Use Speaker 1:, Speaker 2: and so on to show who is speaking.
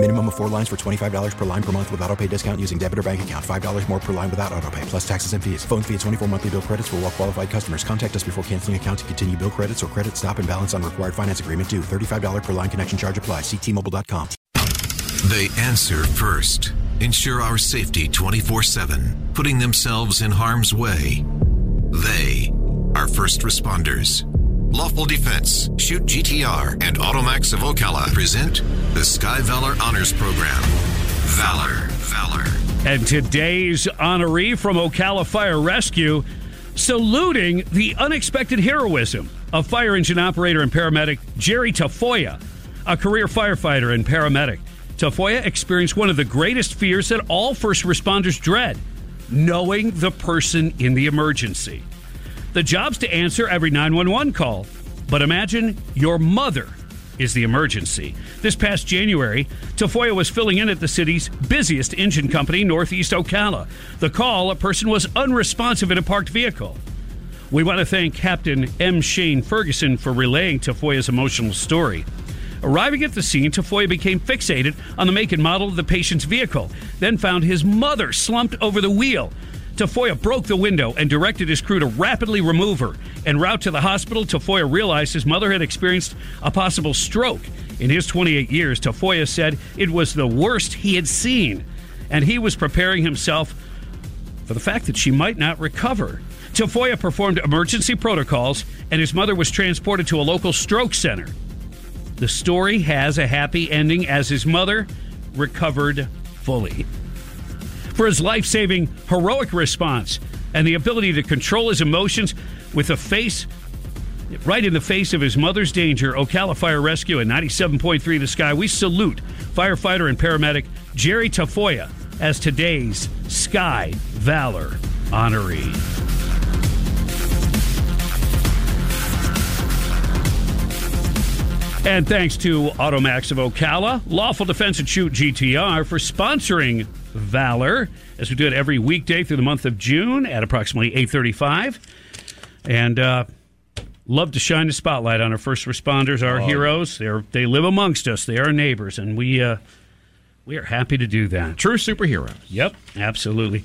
Speaker 1: Minimum of four lines for $25 per line per month with auto pay discount using debit or bank account. $5 more per line without auto pay, plus taxes and fees. Phone fee at 24 monthly bill credits for all well qualified customers. Contact us before canceling account to continue bill credits or credit stop and balance on required finance agreement due. $35 per line connection charge apply. Ctmobile.com.
Speaker 2: They answer first, ensure our safety 24 7, putting themselves in harm's way. They are first responders. Lawful Defense, Shoot GTR, and Automax of Ocala present the Sky Valor Honors Program. Valor, Valor.
Speaker 3: And today's honoree from Ocala Fire Rescue, saluting the unexpected heroism of fire engine operator and paramedic Jerry Tafoya, a career firefighter and paramedic. Tafoya experienced one of the greatest fears that all first responders dread knowing the person in the emergency. The job's to answer every 911 call, but imagine your mother is the emergency. This past January, Tafoya was filling in at the city's busiest engine company, Northeast Ocala. The call, a person was unresponsive in a parked vehicle. We want to thank Captain M. Shane Ferguson for relaying Tafoya's emotional story. Arriving at the scene, Tafoya became fixated on the make and model of the patient's vehicle, then found his mother slumped over the wheel. Tafoya broke the window and directed his crew to rapidly remove her. En route to the hospital, Tafoya realized his mother had experienced a possible stroke. In his 28 years, Tafoya said it was the worst he had seen, and he was preparing himself for the fact that she might not recover. Tafoya performed emergency protocols, and his mother was transported to a local stroke center. The story has a happy ending as his mother recovered fully. For his life saving, heroic response and the ability to control his emotions with a face right in the face of his mother's danger, Ocala Fire Rescue and 97.3 The Sky, we salute firefighter and paramedic Jerry Tafoya as today's Sky Valor honoree. And thanks to Automax of Ocala, Lawful Defense and Shoot GTR for sponsoring Valor, as we do it every weekday through the month of June at approximately 835. And uh, love to shine the spotlight on our first responders, our oh. heroes. They're, they live amongst us. They are neighbors, and we, uh, we are happy to do that.
Speaker 4: True superheroes.
Speaker 3: Yep, absolutely.